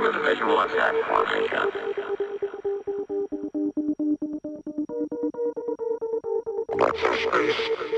you with a visual of that for me, Johnson. What's your space?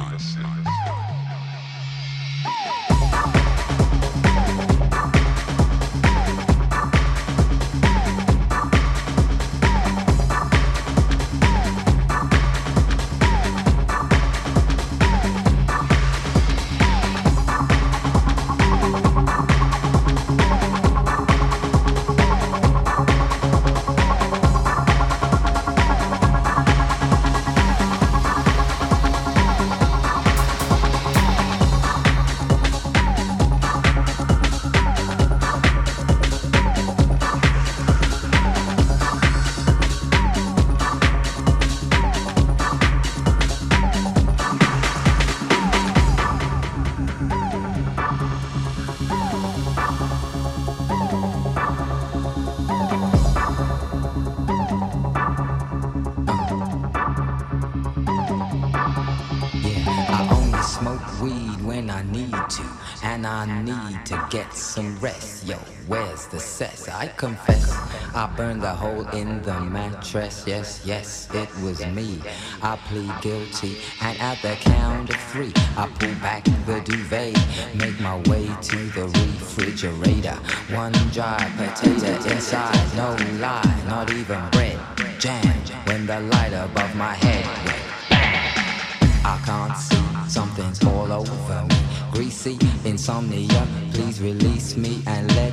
I confess, I burned a hole in the mattress. Yes, yes, it was me. I plead guilty, and at the count of three, I pull back the duvet, make my way to the refrigerator. One dry potato inside, no lie, not even bread. Jam when the light above my head went. I can't see, something's all over me greasy insomnia. Please release me and let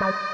Bye.